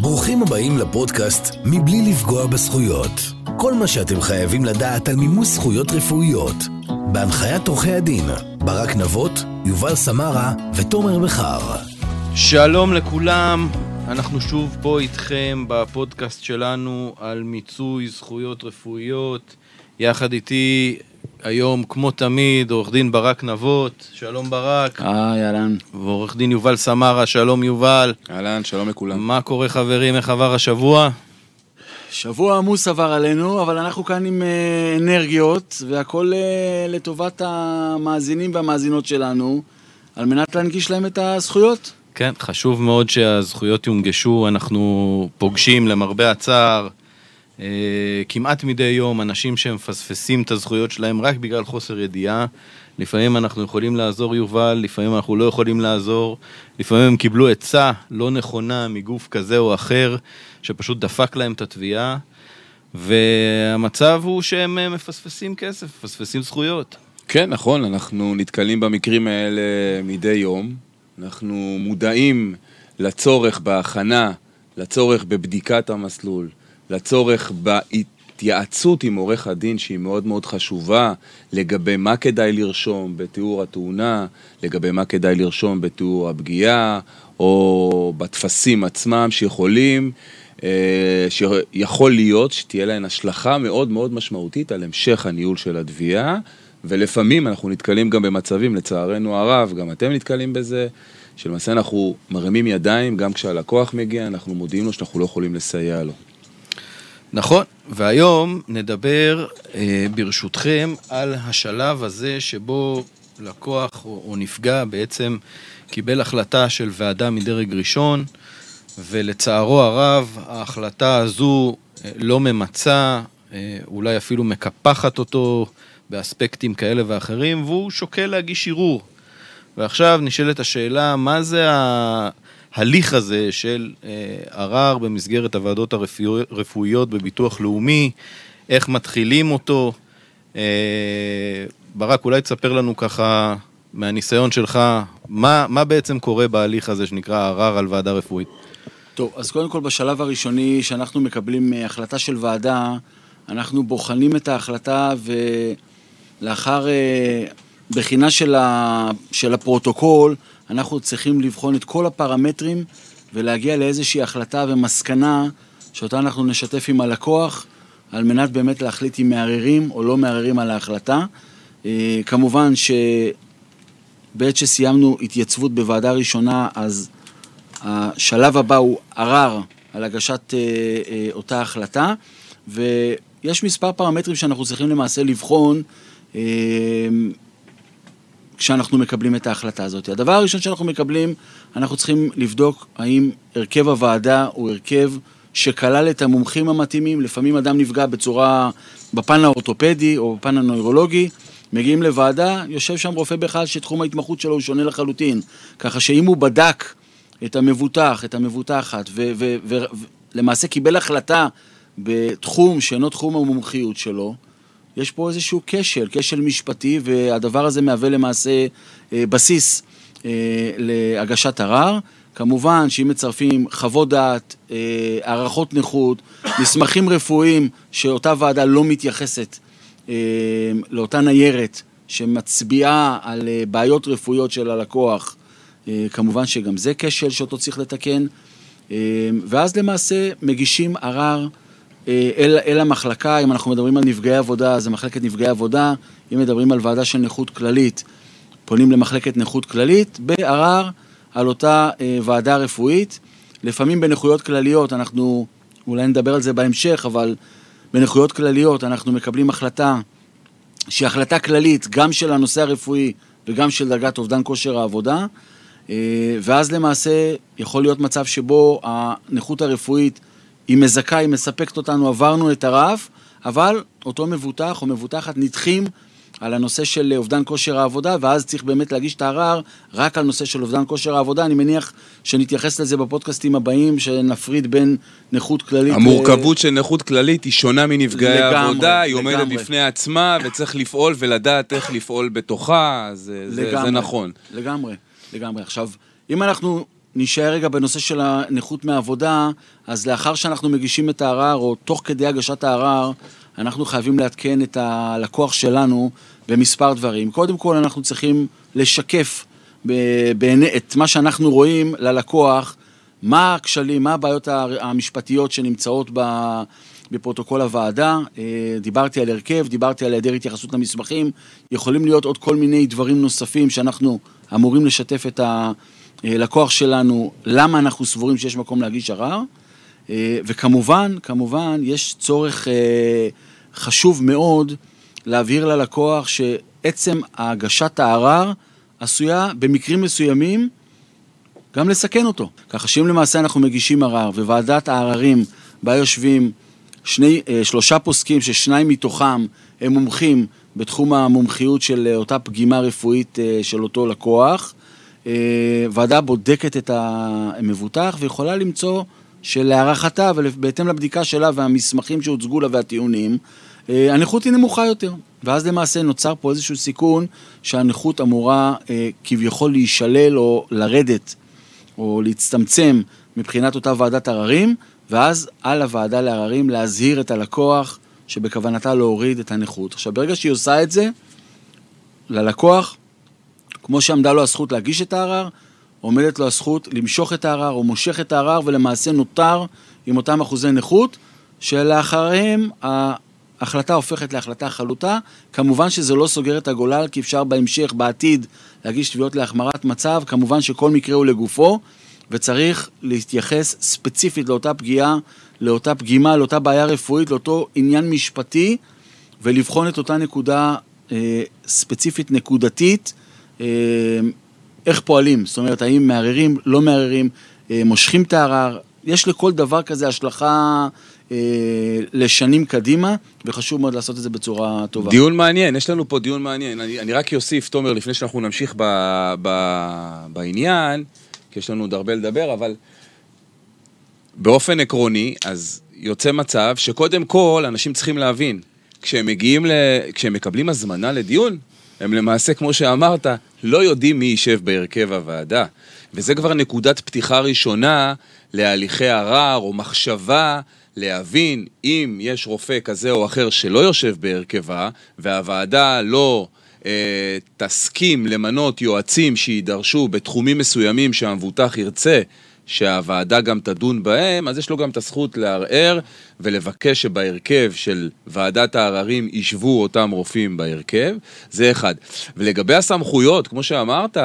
ברוכים הבאים לפודקאסט מבלי לפגוע בזכויות. כל מה שאתם חייבים לדעת על מימוש זכויות רפואיות. בהנחיית עורכי הדין, ברק נבות, יובל סמרה ותומר בכר. שלום לכולם, אנחנו שוב פה איתכם בפודקאסט שלנו על מיצוי זכויות רפואיות. יחד איתי היום, כמו תמיד, עורך דין ברק נבות, שלום ברק, היי, אהלן. ועורך דין יובל סמרה, שלום יובל. אהלן, שלום לכולם. מה קורה חברים, איך עבר השבוע? שבוע עמוס עבר עלינו, אבל אנחנו כאן עם אה, אנרגיות, והכל אה, לטובת המאזינים והמאזינות שלנו, על מנת להנגיש להם את הזכויות. כן, חשוב מאוד שהזכויות יונגשו, אנחנו פוגשים למרבה הצער אה, כמעט מדי יום אנשים שמפספסים את הזכויות שלהם רק בגלל חוסר ידיעה. לפעמים אנחנו יכולים לעזור, יובל, לפעמים אנחנו לא יכולים לעזור. לפעמים הם קיבלו עצה לא נכונה מגוף כזה או אחר, שפשוט דפק להם את התביעה, והמצב הוא שהם אה, מפספסים כסף, מפספסים זכויות. כן, נכון, אנחנו נתקלים במקרים האלה מדי יום. אנחנו מודעים לצורך בהכנה, לצורך בבדיקת המסלול, לצורך בהתייעצות עם עורך הדין שהיא מאוד מאוד חשובה לגבי מה כדאי לרשום בתיאור התאונה, לגבי מה כדאי לרשום בתיאור הפגיעה, או בטפסים עצמם שיכולים, אה, שיכול להיות שתהיה להן השלכה מאוד מאוד משמעותית על המשך הניהול של התביעה. ולפעמים אנחנו נתקלים גם במצבים, לצערנו הרב, גם אתם נתקלים בזה, שלמעשה אנחנו מרימים ידיים, גם כשהלקוח מגיע, אנחנו מודיעים לו שאנחנו לא יכולים לסייע לו. נכון, והיום נדבר אה, ברשותכם על השלב הזה שבו לקוח או, או נפגע בעצם קיבל החלטה של ועדה מדרג ראשון, ולצערו הרב ההחלטה הזו אה, לא ממצה, אה, אולי אפילו מקפחת אותו באספקטים כאלה ואחרים, והוא שוקל להגיש ערעור. ועכשיו נשאלת השאלה, מה זה ההליך הזה של אה, ערר במסגרת הוועדות הרפואיות בביטוח לאומי, איך מתחילים אותו? אה, ברק, אולי תספר לנו ככה, מהניסיון שלך, מה, מה בעצם קורה בהליך הזה שנקרא ערר על ועדה רפואית? טוב, אז קודם כל בשלב הראשוני שאנחנו מקבלים אה, החלטה של ועדה, אנחנו בוחנים את ההחלטה ולאחר אה, בחינה של, ה, של הפרוטוקול, אנחנו צריכים לבחון את כל הפרמטרים ולהגיע לאיזושהי החלטה ומסקנה שאותה אנחנו נשתף עם הלקוח, על מנת באמת להחליט אם מערערים או לא מערערים על ההחלטה. אה, כמובן שבעת שסיימנו התייצבות בוועדה ראשונה, אז השלב הבא הוא ערר על הגשת אה, אה, אותה החלטה, ויש מספר פרמטרים שאנחנו צריכים למעשה לבחון כשאנחנו מקבלים את ההחלטה הזאת. הדבר הראשון שאנחנו מקבלים, אנחנו צריכים לבדוק האם הרכב הוועדה הוא הרכב שכלל את המומחים המתאימים. לפעמים אדם נפגע בצורה, בפן האורתופדי או בפן הנוירולוגי. מגיעים לוועדה, יושב שם רופא בכלל שתחום ההתמחות שלו הוא שונה לחלוטין. ככה שאם הוא בדק את המבוטח, את המבוטחת, ולמעשה קיבל החלטה בתחום שאינו תחום המומחיות שלו, יש פה איזשהו כשל, כשל משפטי, והדבר הזה מהווה למעשה אה, בסיס אה, להגשת ערר. כמובן שאם מצרפים חוות דעת, אה, הערכות נכות, מסמכים רפואיים שאותה ועדה לא מתייחסת לאותה ניירת שמצביעה על בעיות רפואיות של הלקוח, כמובן שגם זה כשל שאותו צריך לתקן. ואז למעשה מגישים ערר אל, אל המחלקה, אם אנחנו מדברים על נפגעי עבודה, זה מחלקת נפגעי עבודה, אם מדברים על ועדה של נכות כללית, פונים למחלקת נכות כללית, בערר על אותה אה, ועדה רפואית. לפעמים בנכויות כלליות, אנחנו, אולי נדבר על זה בהמשך, אבל בנכויות כלליות אנחנו מקבלים החלטה שהיא החלטה כללית, גם של הנושא הרפואי וגם של דרגת אובדן כושר העבודה, אה, ואז למעשה יכול להיות מצב שבו הנכות הרפואית היא מזכה, היא מספקת אותנו, עברנו את הרף, אבל אותו מבוטח או מבוטחת נדחים על הנושא של אובדן כושר העבודה, ואז צריך באמת להגיש את הערר רק על נושא של אובדן כושר העבודה. אני מניח שנתייחס לזה בפודקאסטים הבאים, שנפריד בין נכות כללית... המורכבות ל... של נכות כללית היא שונה מנפגעי לגמרי, העבודה, היא לגמרי. עומדת בפני עצמה, וצריך לפעול ולדעת איך לפעול בתוכה, זה, זה, זה נכון. לגמרי, לגמרי. עכשיו, אם אנחנו נשאר רגע בנושא של הנכות מעבודה, אז לאחר שאנחנו מגישים את הערר, או תוך כדי הגשת הערר, אנחנו חייבים לעדכן את הלקוח שלנו במספר דברים. קודם כל, אנחנו צריכים לשקף בעיני, את מה שאנחנו רואים ללקוח, מה הכשלים, מה הבעיות המשפטיות שנמצאות בפרוטוקול הוועדה. אה, דיברתי על הרכב, דיברתי על היעדר התייחסות למסמכים. יכולים להיות עוד כל מיני דברים נוספים שאנחנו אמורים לשתף את הלקוח שלנו, למה אנחנו סבורים שיש מקום להגיש ערר. אה, וכמובן, כמובן, יש צורך אה, חשוב מאוד להבהיר ללקוח שעצם הגשת הערר עשויה במקרים מסוימים גם לסכן אותו. ככה שאם למעשה אנחנו מגישים ערר וועדת העררים בה יושבים שני, אה, שלושה פוסקים ששניים מתוכם הם מומחים בתחום המומחיות של אותה פגימה רפואית של אותו לקוח, ועדה בודקת את המבוטח ויכולה למצוא שלהערכתה ובהתאם לבדיקה שלה והמסמכים שהוצגו לה והטיעונים, אה, הנכות היא נמוכה יותר. ואז למעשה נוצר פה איזשהו סיכון שהנכות אמורה אה, כביכול להישלל או לרדת או להצטמצם מבחינת אותה ועדת עררים, ואז על הוועדה לעררים להזהיר את הלקוח שבכוונתה להוריד את הנכות. עכשיו, ברגע שהיא עושה את זה, ללקוח, כמו שעמדה לו הזכות להגיש את הערר, עומדת לו הזכות למשוך את הערר או מושך את הערר ולמעשה נותר עם אותם אחוזי נכות שלאחריהם ההחלטה הופכת להחלטה חלוטה. כמובן שזה לא סוגר את הגולל כי אפשר בהמשך, בעתיד, להגיש תביעות להחמרת מצב. כמובן שכל מקרה הוא לגופו וצריך להתייחס ספציפית לאותה פגיעה, לאותה פגימה, לאותה בעיה רפואית, לאותו עניין משפטי ולבחון את אותה נקודה אה, ספציפית נקודתית. אה, איך פועלים, זאת אומרת, האם מערערים, לא מערערים, אה, מושכים את הערר, יש לכל דבר כזה השלכה אה, לשנים קדימה, וחשוב מאוד לעשות את זה בצורה טובה. דיון מעניין, יש לנו פה דיון מעניין. אני, אני רק אוסיף, תומר, לפני שאנחנו נמשיך ב, ב, בעניין, כי יש לנו עוד הרבה לדבר, אבל באופן עקרוני, אז יוצא מצב שקודם כל אנשים צריכים להבין, כשהם מגיעים, ל... כשהם מקבלים הזמנה לדיון, הם למעשה, כמו שאמרת, לא יודעים מי יישב בהרכב הוועדה. וזה כבר נקודת פתיחה ראשונה להליכי ערר או מחשבה להבין אם יש רופא כזה או אחר שלא יושב בהרכבה, והוועדה לא אה, תסכים למנות יועצים שיידרשו בתחומים מסוימים שהמבוטח ירצה שהוועדה גם תדון בהם, אז יש לו גם את הזכות לערער ולבקש שבהרכב של ועדת העררים ישבו אותם רופאים בהרכב, זה אחד. ולגבי הסמכויות, כמו שאמרת,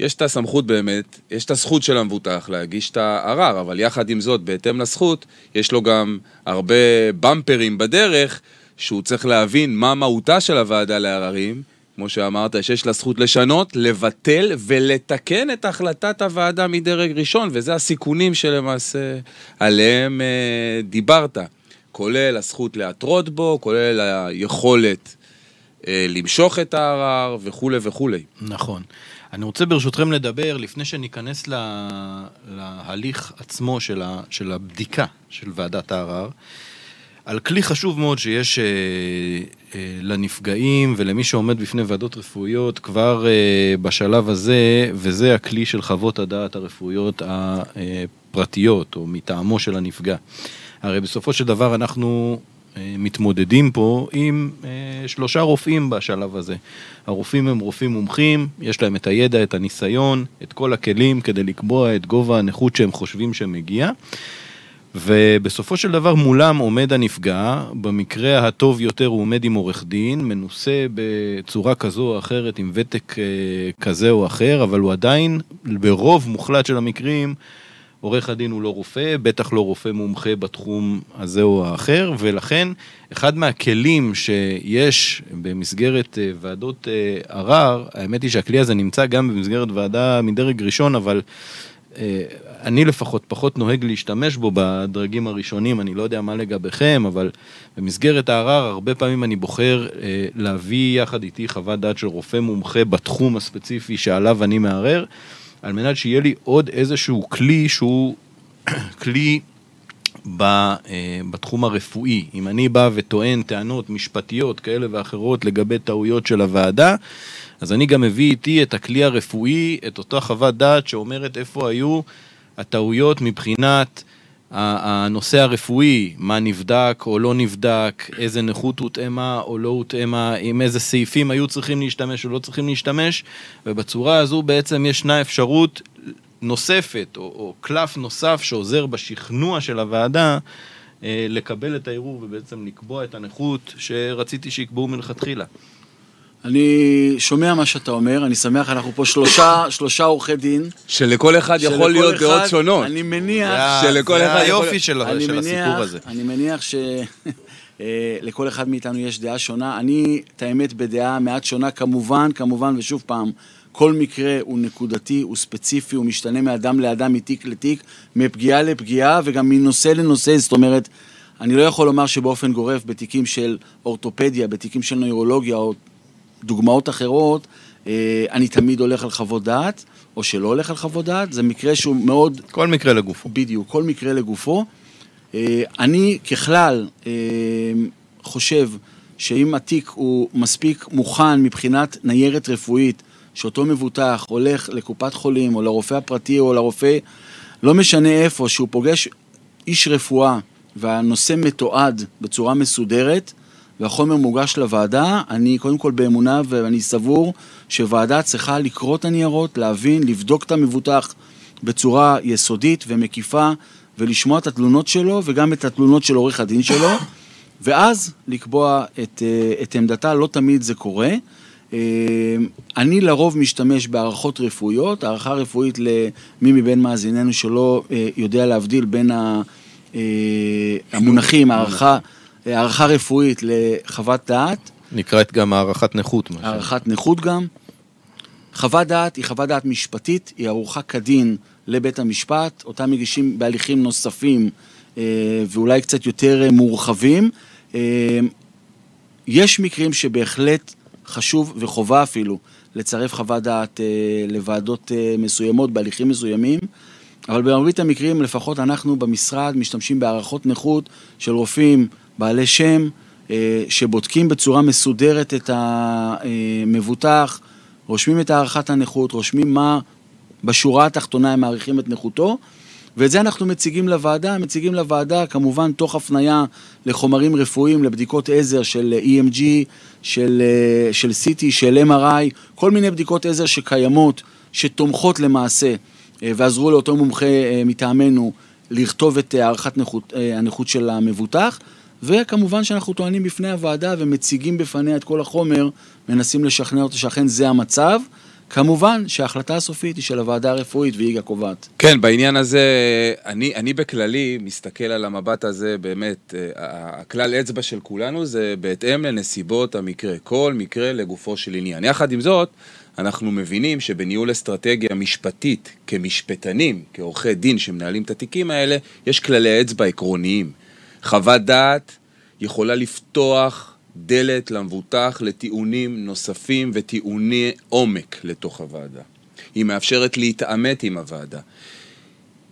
יש את הסמכות באמת, יש את הזכות של המבוטח להגיש את הערר, אבל יחד עם זאת, בהתאם לזכות, יש לו גם הרבה במפרים בדרך, שהוא צריך להבין מה מהותה של הוועדה לעררים, כמו שאמרת, שיש לה זכות לשנות, לבטל ולתקן את החלטת הוועדה מדרג ראשון, וזה הסיכונים שלמעשה עליהם אה, דיברת, כולל הזכות להתרות בו, כולל היכולת אה, למשוך את הערר וכולי וכולי. נכון. אני רוצה ברשותכם לדבר, לפני שניכנס לה, להליך עצמו של, ה, של הבדיקה של ועדת הערר, על כלי חשוב מאוד שיש אה, אה, לנפגעים ולמי שעומד בפני ועדות רפואיות כבר אה, בשלב הזה, וזה הכלי של חוות הדעת הרפואיות הפרטיות או מטעמו של הנפגע. הרי בסופו של דבר אנחנו אה, מתמודדים פה עם אה, שלושה רופאים בשלב הזה. הרופאים הם רופאים מומחים, יש להם את הידע, את הניסיון, את כל הכלים כדי לקבוע את גובה הנכות שהם חושבים שמגיע. ובסופו של דבר מולם עומד הנפגע, במקרה הטוב יותר הוא עומד עם עורך דין, מנוסה בצורה כזו או אחרת, עם ותק אה, כזה או אחר, אבל הוא עדיין, ברוב מוחלט של המקרים, עורך הדין הוא לא רופא, בטח לא רופא מומחה בתחום הזה או האחר, ולכן אחד מהכלים שיש במסגרת אה, ועדות אה, ערר, האמת היא שהכלי הזה נמצא גם במסגרת ועדה מדרג ראשון, אבל אני לפחות פחות נוהג להשתמש בו בדרגים הראשונים, אני לא יודע מה לגביכם, אבל במסגרת הערר הרבה פעמים אני בוחר להביא יחד איתי חוות דעת של רופא מומחה בתחום הספציפי שעליו אני מערער. על מנת שיהיה לי עוד איזשהו כלי שהוא כלי אה, בתחום הרפואי. אם אני בא וטוען טענות משפטיות כאלה ואחרות לגבי טעויות של הוועדה, אז אני גם מביא איתי את הכלי הרפואי, את אותה חוות דעת שאומרת איפה היו הטעויות מבחינת הנושא הרפואי, מה נבדק או לא נבדק, איזה נכות הותאמה או לא הותאמה, עם איזה סעיפים היו צריכים להשתמש או לא צריכים להשתמש, ובצורה הזו בעצם ישנה אפשרות נוספת, או, או קלף נוסף שעוזר בשכנוע של הוועדה, אה, לקבל את הערעור ובעצם לקבוע את הנכות שרציתי שיקבעו מלכתחילה. אני שומע מה שאתה אומר, אני שמח, אנחנו פה שלושה, שלושה עורכי דין. שלכל אחד שלכל יכול להיות אחד, דעות שונות. אני מניח... זה, שלכל זה אחד היופי יכול- של, אני של מניח, הסיפור הזה. אני מניח שלכל אחד מאיתנו יש דעה שונה. אני, את האמת, בדעה מעט שונה, כמובן, כמובן, ושוב פעם, כל מקרה הוא נקודתי, הוא ספציפי, הוא משתנה מאדם לאדם, מתיק לתיק, מפגיעה לפגיעה, וגם מנושא לנושא, זאת אומרת, אני לא יכול לומר שבאופן גורף, בתיקים של אורתופדיה, בתיקים של נוירולוגיה, או דוגמאות אחרות, אה, אני תמיד הולך על חוות דעת, או שלא הולך על חוות דעת, זה מקרה שהוא מאוד כל מקרה לגופו. בדיוק, כל מקרה לגופו. אה, אני ככלל אה, חושב שאם התיק הוא מספיק מוכן מבחינת ניירת רפואית, שאותו מבוטח הולך לקופת חולים או לרופא הפרטי או לרופא, לא משנה איפה, שהוא פוגש איש רפואה והנושא מתועד בצורה מסודרת והחומר מוגש לוועדה, אני קודם כל באמונה ואני סבור שוועדה צריכה לקרוא את הניירות, להבין, לבדוק את המבוטח בצורה יסודית ומקיפה ולשמוע את התלונות שלו וגם את התלונות של עורך הדין שלו ואז לקבוע את, אה, את עמדתה, לא תמיד זה קורה. אה, אני לרוב משתמש בהערכות רפואיות, הערכה רפואית למי מבין מאזיננו שלא אה, יודע להבדיל בין המונחים, הערכה, הערכה רפואית לחוות דעת, נקראת גם הערכת נכות. הערכת נכות גם. חוות דעת היא חוות דעת משפטית, היא ערוכה כדין לבית המשפט, אותה מגישים בהליכים נוספים אה, ואולי קצת יותר אה, מורחבים. אה, יש מקרים שבהחלט חשוב וחובה אפילו לצרף חוות דעת לוועדות מסוימות, בהליכים מסוימים, אבל במרבית המקרים, לפחות אנחנו במשרד, משתמשים בהערכות נכות של רופאים בעלי שם, אה, שבודקים בצורה מסודרת את המבוטח, רושמים את הערכת הנכות, רושמים מה בשורה התחתונה הם מעריכים את נכותו, ואת זה אנחנו מציגים לוועדה, מציגים לוועדה כמובן תוך הפנייה לחומרים רפואיים, לבדיקות עזר של EMG, של, אה, של CT, של MRI, כל מיני בדיקות עזר שקיימות, שתומכות למעשה, אה, ועזרו לאותו מומחה מטעמנו לכתוב את הערכת נכות, הנכות של המבוטח, וכמובן שאנחנו טוענים בפני הוועדה ומציגים בפניה את כל החומר, מנסים לשכנע אותה שאכן זה המצב. כמובן שההחלטה הסופית היא של הוועדה הרפואית והיא הקובעת. כן, בעניין הזה, אני, אני בכללי מסתכל על המבט הזה, באמת, אה, הכלל אצבע של כולנו זה בהתאם לנסיבות המקרה. כל מקרה לגופו של עניין. יחד עם זאת, אנחנו מבינים שבניהול אסטרטגיה משפטית, כמשפטנים, כעורכי דין שמנהלים את התיקים האלה, יש כללי אצבע עקרוניים. חוות דעת יכולה לפתוח דלת למבוטח לטיעונים נוספים וטיעוני עומק לתוך הוועדה. היא מאפשרת להתעמת עם הוועדה.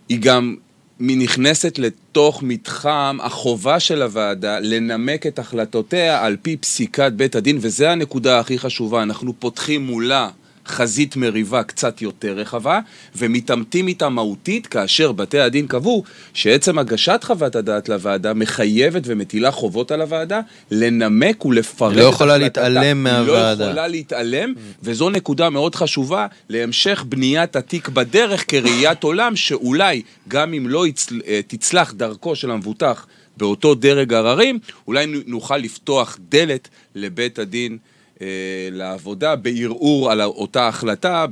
היא גם נכנסת לתוך מתחם החובה של הוועדה לנמק את החלטותיה על פי פסיקת בית הדין, וזו הנקודה הכי חשובה. אנחנו פותחים מולה חזית מריבה קצת יותר רחבה, ומתעמתים איתה מהותית, כאשר בתי הדין קבעו שעצם הגשת חוות הדעת לוועדה מחייבת ומטילה חובות על הוועדה לנמק ולפרט לא את יכולה החלטתה. להתעלם היא מהוועדה. לא יכולה להתעלם, וזו נקודה מאוד חשובה להמשך בניית התיק בדרך כראיית עולם, שאולי גם אם לא יצל, אה, תצלח דרכו של המבוטח באותו דרג עררים, אולי נוכל לפתוח דלת לבית הדין לעבודה בערעור על אותה החלטה,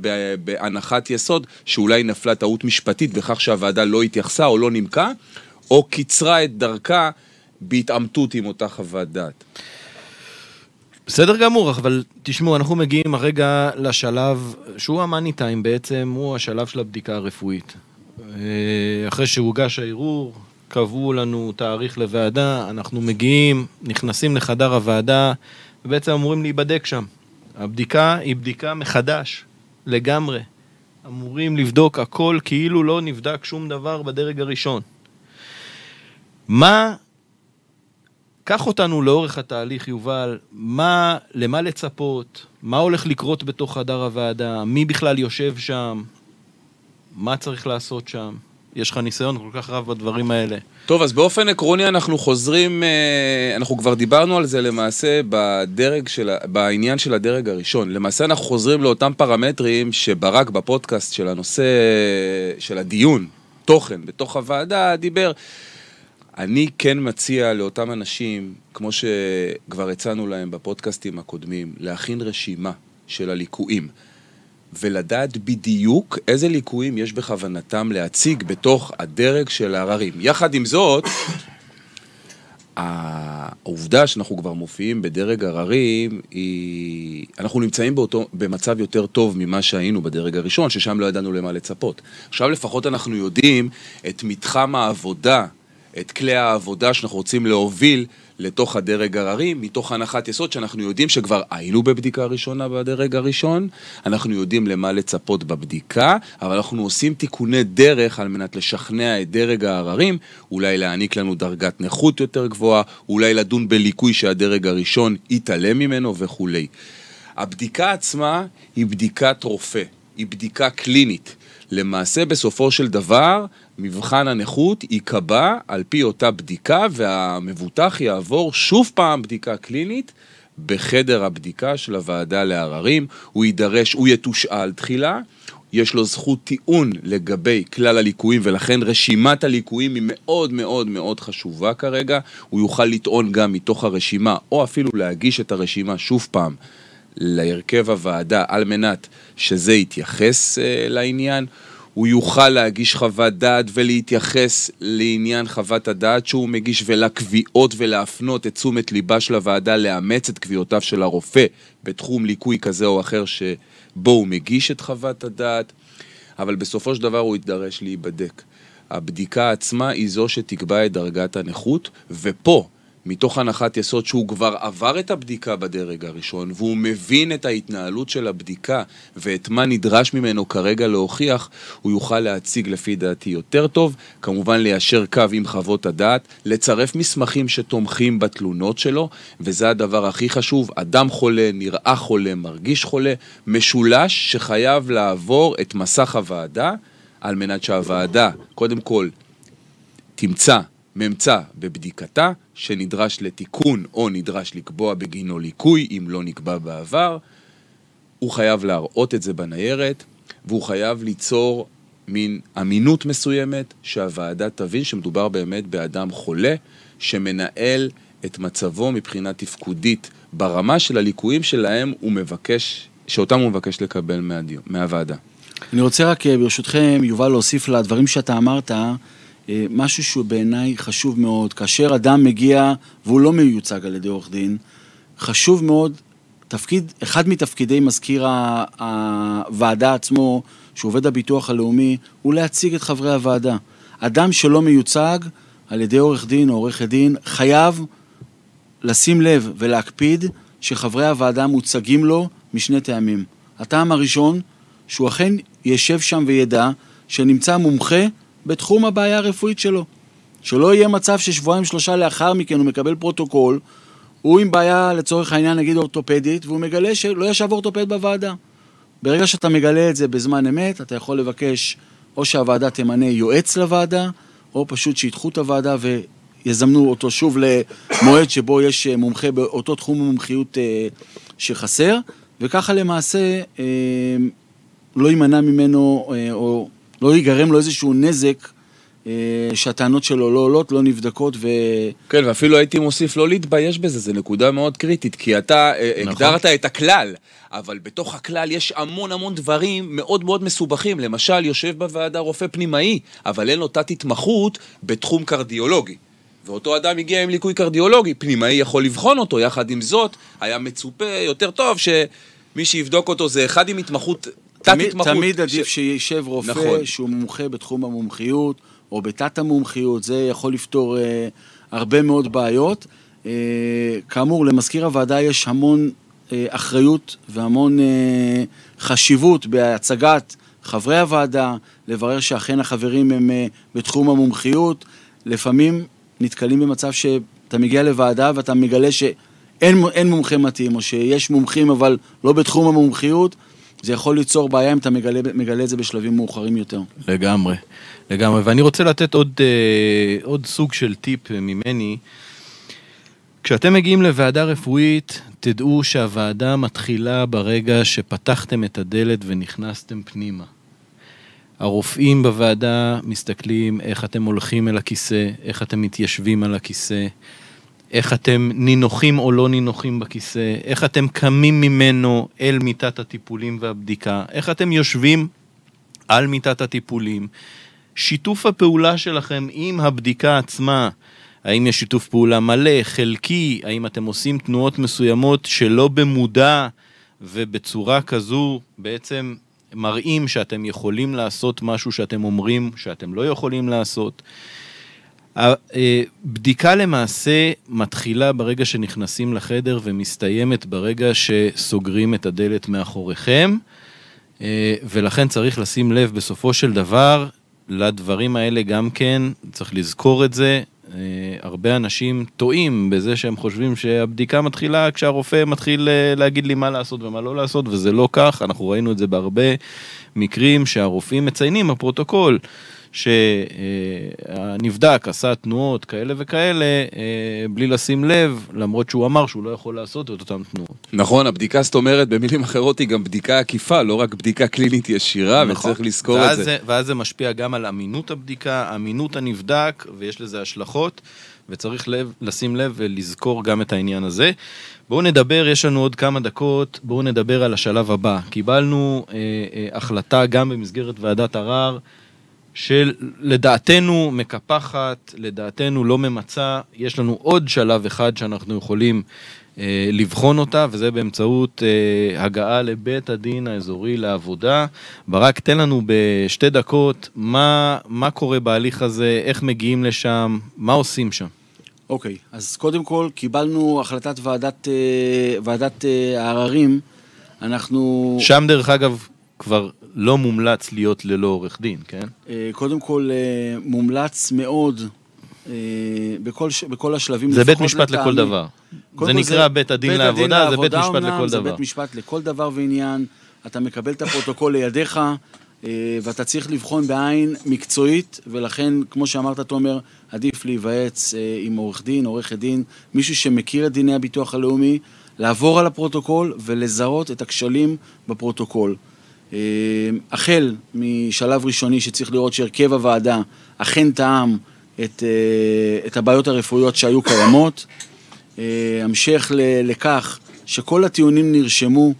בהנחת יסוד שאולי נפלה טעות משפטית בכך שהוועדה לא התייחסה או לא נימקה, או קיצרה את דרכה בהתעמתות עם אותה חוות דעת. בסדר גמור, אבל תשמעו, אנחנו מגיעים הרגע לשלב שהוא המאני טיים בעצם, הוא השלב של הבדיקה הרפואית. אה, אחרי שהוגש הערעור, קבעו לנו תאריך לוועדה, אנחנו מגיעים, נכנסים לחדר הוועדה, ובעצם אמורים להיבדק שם. הבדיקה היא בדיקה מחדש, לגמרי. אמורים לבדוק הכל כאילו לא נבדק שום דבר בדרג הראשון. מה קח אותנו לאורך התהליך, יובל, מה, למה לצפות, מה הולך לקרות בתוך חדר הוועדה, מי בכלל יושב שם, מה צריך לעשות שם. יש לך ניסיון כל כך רב בדברים האלה. טוב, אז באופן עקרוני אנחנו חוזרים, אה, אנחנו כבר דיברנו על זה למעשה בדרג של, בעניין של הדרג הראשון. למעשה אנחנו חוזרים לאותם פרמטרים שברק בפודקאסט של הנושא, של הדיון, תוכן, בתוך הוועדה, דיבר. אני כן מציע לאותם אנשים, כמו שכבר הצענו להם בפודקאסטים הקודמים, להכין רשימה של הליקויים. ולדעת בדיוק איזה ליקויים יש בכוונתם להציג בתוך הדרג של העררים. יחד עם זאת, העובדה שאנחנו כבר מופיעים בדרג עררים היא... אנחנו נמצאים באותו, במצב יותר טוב ממה שהיינו בדרג הראשון, ששם לא ידענו למה לצפות. עכשיו לפחות אנחנו יודעים את מתחם העבודה, את כלי העבודה שאנחנו רוצים להוביל לתוך הדרג הררים, מתוך הנחת יסוד שאנחנו יודעים שכבר היינו בבדיקה ראשונה בדרג הראשון, אנחנו יודעים למה לצפות בבדיקה, אבל אנחנו עושים תיקוני דרך על מנת לשכנע את דרג העררים, אולי להעניק לנו דרגת נכות יותר גבוהה, אולי לדון בליקוי שהדרג הראשון יתעלם ממנו וכולי. הבדיקה עצמה היא בדיקת רופא, היא בדיקה קלינית. למעשה בסופו של דבר מבחן הנכות ייקבע על פי אותה בדיקה והמבוטח יעבור שוב פעם בדיקה קלינית בחדר הבדיקה של הוועדה לעררים, הוא יידרש, הוא יתושאל תחילה, יש לו זכות טיעון לגבי כלל הליקויים ולכן רשימת הליקויים היא מאוד מאוד מאוד חשובה כרגע, הוא יוכל לטעון גם מתוך הרשימה או אפילו להגיש את הרשימה שוב פעם להרכב הוועדה על מנת שזה יתייחס uh, לעניין. הוא יוכל להגיש חוות דעת ולהתייחס לעניין חוות הדעת שהוא מגיש ולקביעות ולהפנות את תשומת ליבה של הוועדה לאמץ את קביעותיו של הרופא בתחום ליקוי כזה או אחר שבו הוא מגיש את חוות הדעת, אבל בסופו של דבר הוא יידרש להיבדק. הבדיקה עצמה היא זו שתקבע את דרגת הנכות, ופה מתוך הנחת יסוד שהוא כבר עבר את הבדיקה בדרג הראשון והוא מבין את ההתנהלות של הבדיקה ואת מה נדרש ממנו כרגע להוכיח, הוא יוכל להציג לפי דעתי יותר טוב, כמובן ליישר קו עם חוות הדעת, לצרף מסמכים שתומכים בתלונות שלו, וזה הדבר הכי חשוב, אדם חולה, נראה חולה, מרגיש חולה, משולש שחייב לעבור את מסך הוועדה על מנת שהוועדה, קודם כל, תמצא ממצא בבדיקתה שנדרש לתיקון או נדרש לקבוע בגינו ליקוי אם לא נקבע בעבר, הוא חייב להראות את זה בניירת והוא חייב ליצור מין אמינות מסוימת שהוועדה תבין שמדובר באמת באדם חולה שמנהל את מצבו מבחינה תפקודית. ברמה של הליקויים שלהם הוא מבקש, שאותם הוא מבקש לקבל מהדיו, מהוועדה. אני רוצה רק ברשותכם, יובל, להוסיף לדברים שאתה אמרת, אה, משהו שהוא בעיניי חשוב מאוד. כאשר אדם מגיע והוא לא מיוצג על ידי עורך דין, חשוב מאוד, תפקיד, אחד מתפקידי מזכיר הוועדה עצמו, שהוא עובד הביטוח הלאומי, הוא להציג את חברי הוועדה. אדם שלא מיוצג על ידי עורך דין או עורכת דין, חייב לשים לב ולהקפיד שחברי הוועדה מוצגים לו משני טעמים. הטעם הראשון, שהוא אכן ישב שם וידע שנמצא מומחה בתחום הבעיה הרפואית שלו. שלא יהיה מצב ששבועיים שלושה לאחר מכן הוא מקבל פרוטוקול, הוא עם בעיה לצורך העניין נגיד אורתופדית, והוא מגלה שלא ישב אורתופד בוועדה. ברגע שאתה מגלה את זה בזמן אמת, אתה יכול לבקש או שהוועדה תמנה יועץ לוועדה, או פשוט שידחו את הוועדה ויזמנו אותו שוב למועד שבו יש מומחה באותו תחום מומחיות אה, שחסר, וככה למעשה אה, לא יימנע ממנו, אה, או לא ייגרם לו איזשהו נזק אה, שהטענות שלו לא עולות, לא נבדקות ו... כן, ואפילו הייתי מוסיף לא להתבייש בזה, זו נקודה מאוד קריטית, כי אתה אה, נכון. הגדרת את הכלל, אבל בתוך הכלל יש המון המון דברים מאוד מאוד מסובכים. למשל, יושב בוועדה רופא פנימאי, אבל אין לו תת-התמחות בתחום קרדיולוגי. ואותו אדם הגיע עם ליקוי קרדיולוגי, פנימאי יכול לבחון אותו, יחד עם זאת, היה מצופה יותר טוב שמי שיבדוק אותו זה אחד עם התמחות תמיד, תמיד עדיף ש... שישב רופא נכון. שהוא מומחה בתחום המומחיות, או בתת המומחיות, זה יכול לפתור אה, הרבה מאוד בעיות. אה, כאמור, למזכיר הוועדה יש המון אה, אחריות והמון אה, חשיבות בהצגת חברי הוועדה, לברר שאכן החברים הם אה, בתחום המומחיות. לפעמים נתקלים במצב ש... אתה מגיע לוועדה ואתה מגלה שאין אין מומחה מתאים, או שיש מומחים אבל לא בתחום המומחיות, זה יכול ליצור בעיה אם אתה מגלה, מגלה את זה בשלבים מאוחרים יותר. לגמרי, לגמרי. ואני רוצה לתת עוד, אה, עוד סוג של טיפ ממני. כשאתם מגיעים לוועדה רפואית, תדעו שהוועדה מתחילה ברגע שפתחתם את הדלת ונכנסתם פנימה. הרופאים בוועדה מסתכלים איך אתם הולכים אל הכיסא, איך אתם מתיישבים על הכיסא, איך אתם נינוחים או לא נינוחים בכיסא, איך אתם קמים ממנו אל מיטת הטיפולים והבדיקה, איך אתם יושבים על מיטת הטיפולים. שיתוף הפעולה שלכם עם הבדיקה עצמה, האם יש שיתוף פעולה מלא, חלקי, האם אתם עושים תנועות מסוימות שלא במודע ובצורה כזו בעצם מראים שאתם יכולים לעשות משהו שאתם אומרים שאתם לא יכולים לעשות. הבדיקה למעשה מתחילה ברגע שנכנסים לחדר ומסתיימת ברגע שסוגרים את הדלת מאחוריכם, ולכן צריך לשים לב בסופו של דבר לדברים האלה גם כן, צריך לזכור את זה. הרבה אנשים טועים בזה שהם חושבים שהבדיקה מתחילה כשהרופא מתחיל להגיד לי מה לעשות ומה לא לעשות, וזה לא כך, אנחנו ראינו את זה בהרבה מקרים שהרופאים מציינים בפרוטוקול. שהנבדק עשה תנועות כאלה וכאלה בלי לשים לב, למרות שהוא אמר שהוא לא יכול לעשות את אותן תנועות. נכון, הבדיקה זאת אומרת, במילים אחרות, היא גם בדיקה עקיפה, לא רק בדיקה קלינית ישירה, נכון. וצריך לזכור את זה. ואז זה משפיע גם על אמינות הבדיקה, אמינות הנבדק, ויש לזה השלכות, וצריך לב, לשים לב ולזכור גם את העניין הזה. בואו נדבר, יש לנו עוד כמה דקות, בואו נדבר על השלב הבא. קיבלנו אה, אה, החלטה גם במסגרת ועדת ערר, שלדעתנו מקפחת, לדעתנו לא ממצה, יש לנו עוד שלב אחד שאנחנו יכולים אה, לבחון אותה, וזה באמצעות אה, הגעה לבית הדין האזורי לעבודה. ברק, תן לנו בשתי דקות מה, מה קורה בהליך הזה, איך מגיעים לשם, מה עושים שם. אוקיי, okay, אז קודם כל קיבלנו החלטת ועדת, אה, ועדת אה, העררים, אנחנו... שם דרך אגב כבר לא מומלץ להיות ללא עורך דין, כן? אה, קודם כל, אה, מומלץ מאוד אה, בכל, בכל השלבים. זה בית משפט לכל דבר. זה נקרא זה בית הדין בית לעבודה, הדין זה בית משפט לכל דבר. זה בית משפט לכל דבר ועניין. אתה מקבל את הפרוטוקול לידיך, ואתה צריך לבחון בעין מקצועית, ולכן, כמו שאמרת, תומר, עדיף להיוועץ עם עורך דין, עורכת דין, מישהו שמכיר את דיני הביטוח הלאומי, לעבור על הפרוטוקול ולזהות את הכשלים בפרוטוקול. אה, החל משלב ראשוני שצריך לראות שהרכב הוועדה אכן טעם את, אה, את הבעיות הרפואיות שהיו קיימות. אה, המשך לכך שכל הטיעונים נרשמו,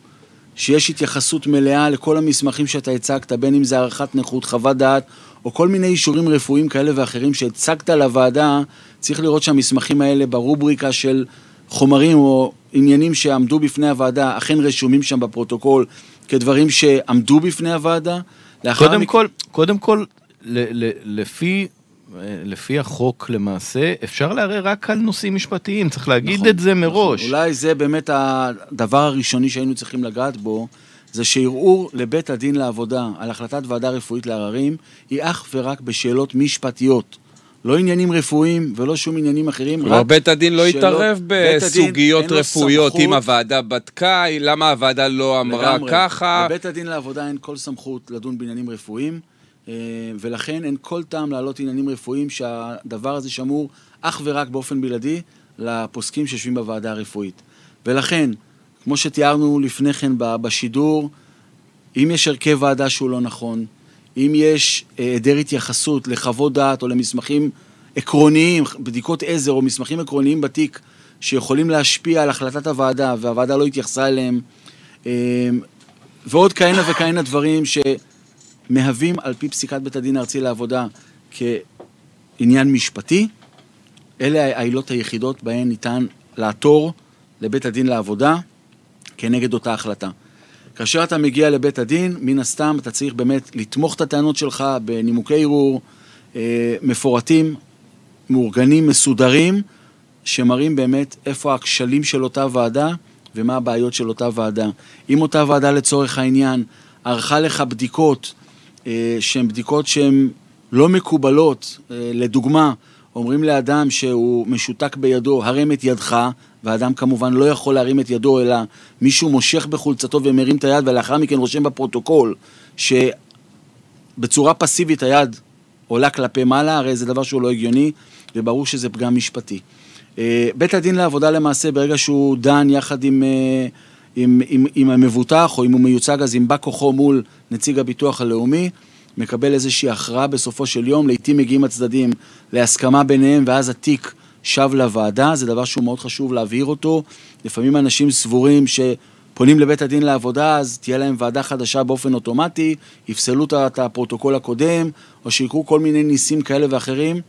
שיש התייחסות מלאה לכל המסמכים שאתה הצגת, בין אם זה הערכת נכות, חוות דעת, או כל מיני אישורים רפואיים כאלה ואחרים שהצגת לוועדה, צריך לראות שהמסמכים האלה ברובריקה של חומרים או עניינים שעמדו בפני הוועדה אכן רשומים שם בפרוטוקול כדברים שעמדו בפני הוועדה. קודם, המק... כל, קודם כל, ל, ל, לפי, לפי החוק למעשה, אפשר לערער רק על נושאים משפטיים, צריך להגיד נכון, את זה מראש. נכון. אולי זה באמת הדבר הראשוני שהיינו צריכים לגעת בו, זה שערעור לבית הדין לעבודה על החלטת ועדה רפואית לעררים, היא אך ורק בשאלות משפטיות. לא עניינים רפואיים ולא שום עניינים אחרים. כלומר, בית הדין לא יתערב בסוגיות רפואיות, אם הוועדה בדקה, למה הוועדה לא אמרה לגמרי. ככה. לבית הדין לעבודה אין כל סמכות לדון בעניינים רפואיים, אה, ולכן אין כל טעם להעלות עניינים רפואיים שהדבר הזה שמור אך ורק באופן בלעדי לפוסקים שיושבים בוועדה הרפואית. ולכן, כמו שתיארנו לפני כן בשידור, אם יש הרכב ועדה שהוא לא נכון, אם יש אה, היעדר התייחסות לחוות דעת או למסמכים עקרוניים, בדיקות עזר או מסמכים עקרוניים בתיק שיכולים להשפיע על החלטת הוועדה והוועדה לא התייחסה אליהם, אה, ועוד כהנה וכהנה דברים שמהווים על פי פסיקת בית הדין הארצי לעבודה כעניין משפטי, אלה העילות היחידות בהן ניתן לעתור לבית הדין לעבודה כנגד אותה החלטה. כאשר אתה מגיע לבית הדין, מן הסתם אתה צריך באמת לתמוך את הטענות שלך בנימוקי ערעור אה, מפורטים, מאורגנים, מסודרים, שמראים באמת איפה הכשלים של אותה ועדה ומה הבעיות של אותה ועדה. אם אותה ועדה לצורך העניין ערכה לך בדיקות אה, שהן בדיקות שהן לא מקובלות, אה, לדוגמה, אומרים לאדם שהוא משותק בידו, הרם את ידך, והאדם כמובן לא יכול להרים את ידו, אלא מישהו מושך בחולצתו ומרים את היד, ולאחר מכן רושם בפרוטוקול שבצורה פסיבית היד עולה כלפי מעלה, הרי זה דבר שהוא לא הגיוני, וברור שזה פגם משפטי. אה, בית הדין לעבודה למעשה, ברגע שהוא דן יחד עם, אה, עם, עם, עם המבוטח, או אם הוא מיוצג אז עם בא כוחו מול נציג הביטוח הלאומי, מקבל איזושהי הכרעה בסופו של יום, לעיתים מגיעים הצדדים להסכמה ביניהם, ואז התיק שב לוועדה, זה דבר שהוא מאוד חשוב להבהיר אותו. לפעמים אנשים סבורים שפונים לבית הדין לעבודה, אז תהיה להם ועדה חדשה באופן אוטומטי, יפסלו את הפרוטוקול הקודם, או שיקרו כל מיני ניסים כאלה ואחרים.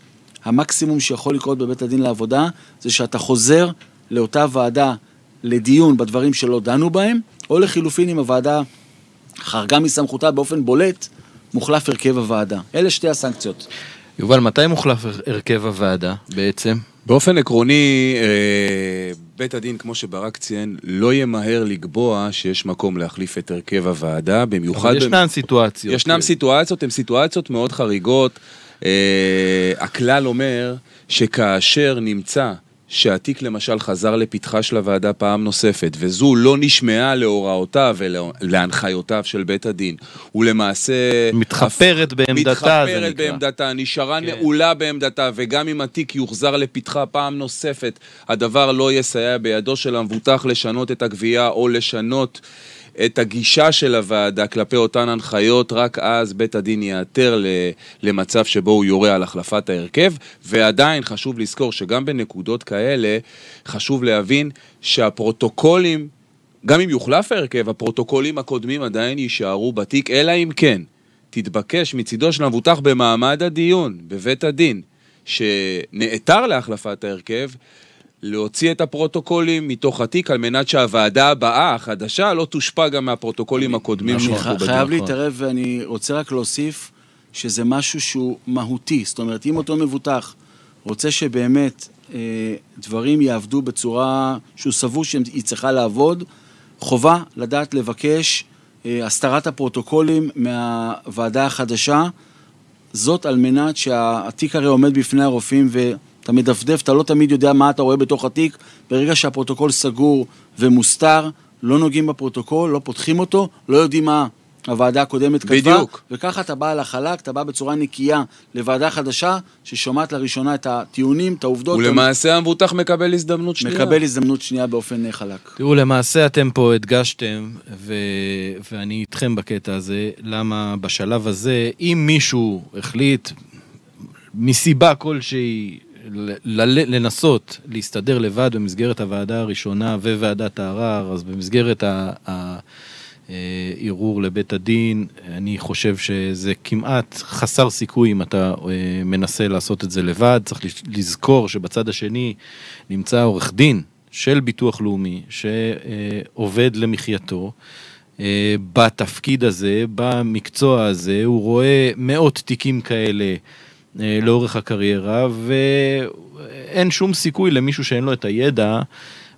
המקסימום שיכול לקרות בבית הדין לעבודה, זה שאתה חוזר לאותה ועדה לדיון בדברים שלא דנו בהם, או לחילופין אם הוועדה חרגה מסמכותה באופן בולט, מוחלף הרכב הוועדה. אלה שתי הסנקציות. יובל, מתי מוחלף הרכב הוועדה בעצם? באופן עקרוני, אה, בית הדין, כמו שברק ציין, לא ימהר לקבוע שיש מקום להחליף את הרכב הוועדה, במיוחד... אבל ישנן סיטואציות. ישנן סיטואציות, הן סיטואציות מאוד חריגות. אה, הכלל אומר שכאשר נמצא שהתיק למשל חזר לפתחה של הוועדה פעם נוספת, וזו לא נשמעה להוראותיו ולהנחיותיו של בית הדין, ולמעשה... מתחפרת בעמדתה, מתחפרת זה נקרא. מתחפרת בעמדתה, נשארה כן. נעולה בעמדתה, וגם אם התיק יוחזר לפתחה פעם נוספת, הדבר לא יסייע בידו של המבוטח לשנות את הגבייה או לשנות... את הגישה של הוועדה כלפי אותן הנחיות, רק אז בית הדין ייעתר למצב שבו הוא יורה על החלפת ההרכב, ועדיין חשוב לזכור שגם בנקודות כאלה חשוב להבין שהפרוטוקולים, גם אם יוחלף ההרכב, הפרוטוקולים הקודמים עדיין יישארו בתיק, אלא אם כן תתבקש מצידו של המבוטח במעמד הדיון בבית הדין, שנעתר להחלפת ההרכב, להוציא את הפרוטוקולים מתוך התיק על מנת שהוועדה הבאה, החדשה, לא תושפע גם מהפרוטוקולים הקודמים שהלכו בדין. אני חייב להתערב ואני רוצה רק להוסיף שזה משהו שהוא מהותי. זאת אומרת, אם אותו מבוטח רוצה שבאמת אה, דברים יעבדו בצורה שהוא סבור שהיא צריכה לעבוד, חובה לדעת לבקש אה, הסתרת הפרוטוקולים מהוועדה החדשה. זאת על מנת שהתיק הרי עומד בפני הרופאים ו... אתה מדפדף, אתה לא תמיד יודע מה אתה רואה בתוך התיק. ברגע שהפרוטוקול סגור ומוסתר, לא נוגעים בפרוטוקול, לא פותחים אותו, לא יודעים מה הוועדה הקודמת כתבה. בדיוק. וככה אתה בא על החלק, אתה בא בצורה נקייה לוועדה חדשה, ששומעת לראשונה את הטיעונים, את העובדות. ולמעשה המבוטח מקבל הזדמנות שנייה. מקבל הזדמנות שנייה באופן חלק. תראו, למעשה אתם פה הדגשתם, ו... ואני איתכם בקטע הזה, למה בשלב הזה, אם מישהו החליט מסיבה כלשהי לנסות להסתדר לבד במסגרת הוועדה הראשונה וועדת הערר, אז במסגרת הערעור לבית הדין, אני חושב שזה כמעט חסר סיכוי אם אתה אה, מנסה לעשות את זה לבד. צריך לזכור שבצד השני נמצא עורך דין של ביטוח לאומי שעובד למחייתו. אה, בתפקיד הזה, במקצוע הזה, הוא רואה מאות תיקים כאלה לאורך הקריירה, ואין שום סיכוי למישהו שאין לו את הידע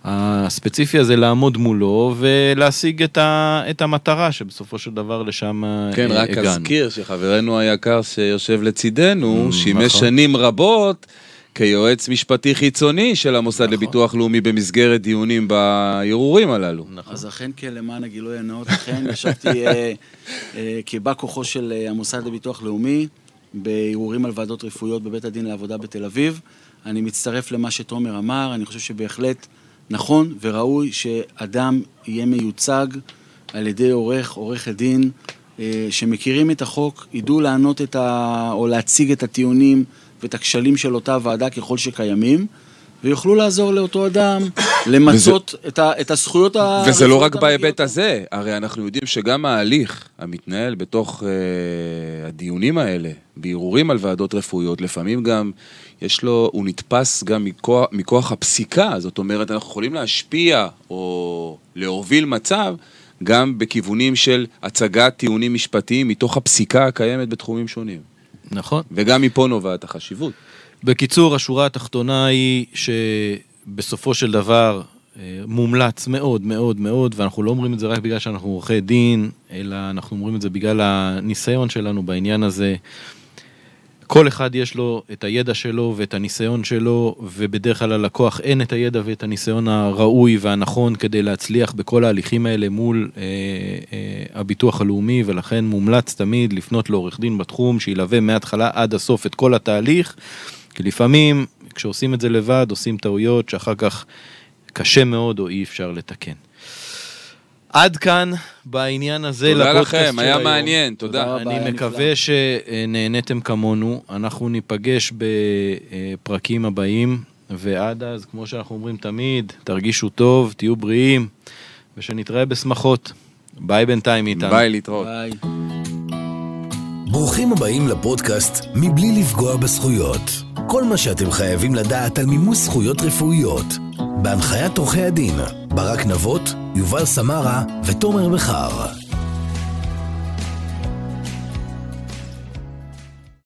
הספציפי הזה לעמוד מולו ולהשיג את, ה, את המטרה שבסופו של דבר לשם כן, הגענו. כן, רק אזכיר שחברנו היקר שיושב לצידנו, mm, שימש נכון. שנים רבות כיועץ משפטי חיצוני של המוסד נכון. לביטוח לאומי במסגרת דיונים בערעורים הללו. נכון. אז אכן כן, למען הגילוי הנאות, אכן ישבתי אה, אה, כבא כוחו של אה, המוסד לביטוח לאומי. בערעורים על ועדות רפואיות בבית הדין לעבודה בתל אביב. אני מצטרף למה שתומר אמר, אני חושב שבהחלט נכון וראוי שאדם יהיה מיוצג על ידי עורך, עורכת דין, אה, שמכירים את החוק, ידעו לענות את ה... או להציג את הטיעונים ואת הכשלים של אותה ועדה ככל שקיימים. ויוכלו לעזור לאותו אדם למצות וזה, את, ה, את הזכויות ה... וזה לא רק בהיבט הזה, הרי אנחנו יודעים שגם ההליך המתנהל בתוך uh, הדיונים האלה, בערעורים על ועדות רפואיות, לפעמים גם יש לו, הוא נתפס גם מכוח, מכוח הפסיקה, זאת אומרת, אנחנו יכולים להשפיע או להוביל מצב גם בכיוונים של הצגת טיעונים משפטיים מתוך הפסיקה הקיימת בתחומים שונים. נכון. וגם מפה נובעת החשיבות. בקיצור, השורה התחתונה היא שבסופו של דבר אה, מומלץ מאוד מאוד מאוד, ואנחנו לא אומרים את זה רק בגלל שאנחנו עורכי דין, אלא אנחנו אומרים את זה בגלל הניסיון שלנו בעניין הזה. כל אחד יש לו את הידע שלו ואת הניסיון שלו, ובדרך כלל ללקוח אין את הידע ואת הניסיון הראוי והנכון כדי להצליח בכל ההליכים האלה מול אה, אה, הביטוח הלאומי, ולכן מומלץ תמיד לפנות לעורך דין בתחום, שילווה מההתחלה עד הסוף את כל התהליך, כי לפעמים כשעושים את זה לבד עושים טעויות שאחר כך קשה מאוד או אי אפשר לתקן. עד כאן בעניין הזה תודה לפודקאסט לכם, של היה היום. מעניין, תודה תודה. רבה. אני מקווה שנהניתם כמונו, אנחנו ניפגש בפרקים הבאים, ועד אז, כמו שאנחנו אומרים תמיד, תרגישו טוב, תהיו בריאים, ושנתראה בשמחות. ביי בינתיים איתן. ביי, להתראות. ביי. ברוכים הבאים לפודקאסט מבלי לפגוע בזכויות. כל מה שאתם חייבים לדעת על מימוש זכויות רפואיות. בהנחיית עורכי הדין, ברק נבות, יובל סמרה ותומר בכר.